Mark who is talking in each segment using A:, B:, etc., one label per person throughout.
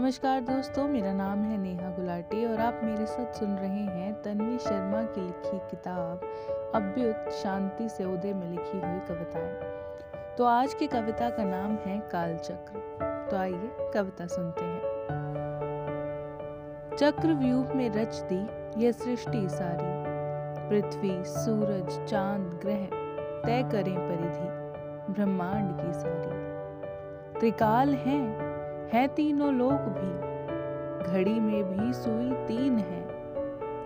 A: नमस्कार दोस्तों, मेरा नाम है नेहा गुलाटी और आप मेरे साथ सुन रहे हैं तन्वी शर्मा की लिखी किताब, अभ्युत शांति से उदय में लिखी हुई कविताएँ। तो आज की कविता का नाम है कालचक्र। तो आइए कविता सुनते हैं। चक्र व्यूह में रच दी यह सृष्टि सारी। पृथ्वी, सूरज, चाँद, ग्रह तय करें परिधि, ब्रह्मांड की सारी। त्रिकाल हैं है तीनों लोक भी। घड़ी में भी सुई तीन है,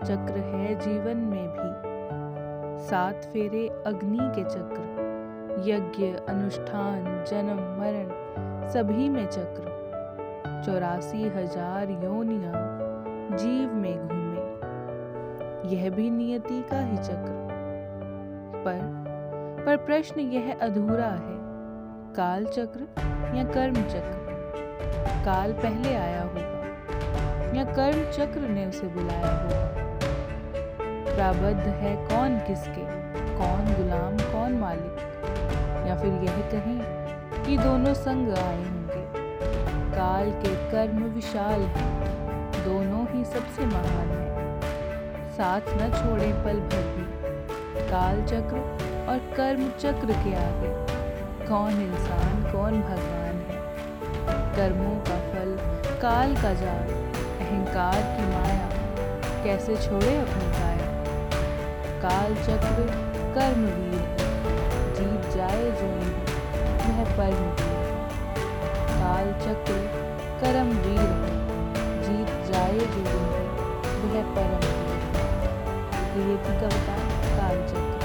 A: चक्र है जीवन में भी। सात फेरे अग्नि के चक्र, यज्ञ, अनुष्ठान, जन्म, मरण, सभी में चक्र। चौरासी हज़ार योनिया जीव में घूमे। यह भी नियति का ही चक्र। पर पर प्रश्न यह अधूरा है काल चक्र या कर्म चक्र काल पहले आया होगा, या कर्म चक्र ने उसे बुलाया होगा। प्राबद्ध है कौन किसके, कौन गुलाम, कौन मालिक? या फिर यह कहें कि दोनों संग आए होंगे। काल के कर्म विशाल हैं, दोनों ही सबसे महान हैं। साथ न छोड़े पल भर भी, काल चक्र और कर्म चक्र के आगे। कौन इंसान, कौन भगवान कर्मों का फल, काल का जाल, अहंकार की माया, कैसे छोड़े अपनी काया? काल चक्र कर्म वीर जीत जाए जो वह परम काल चक्र कर्म वीर जीत जाए जो वह परम वीर कविता काल चक्र।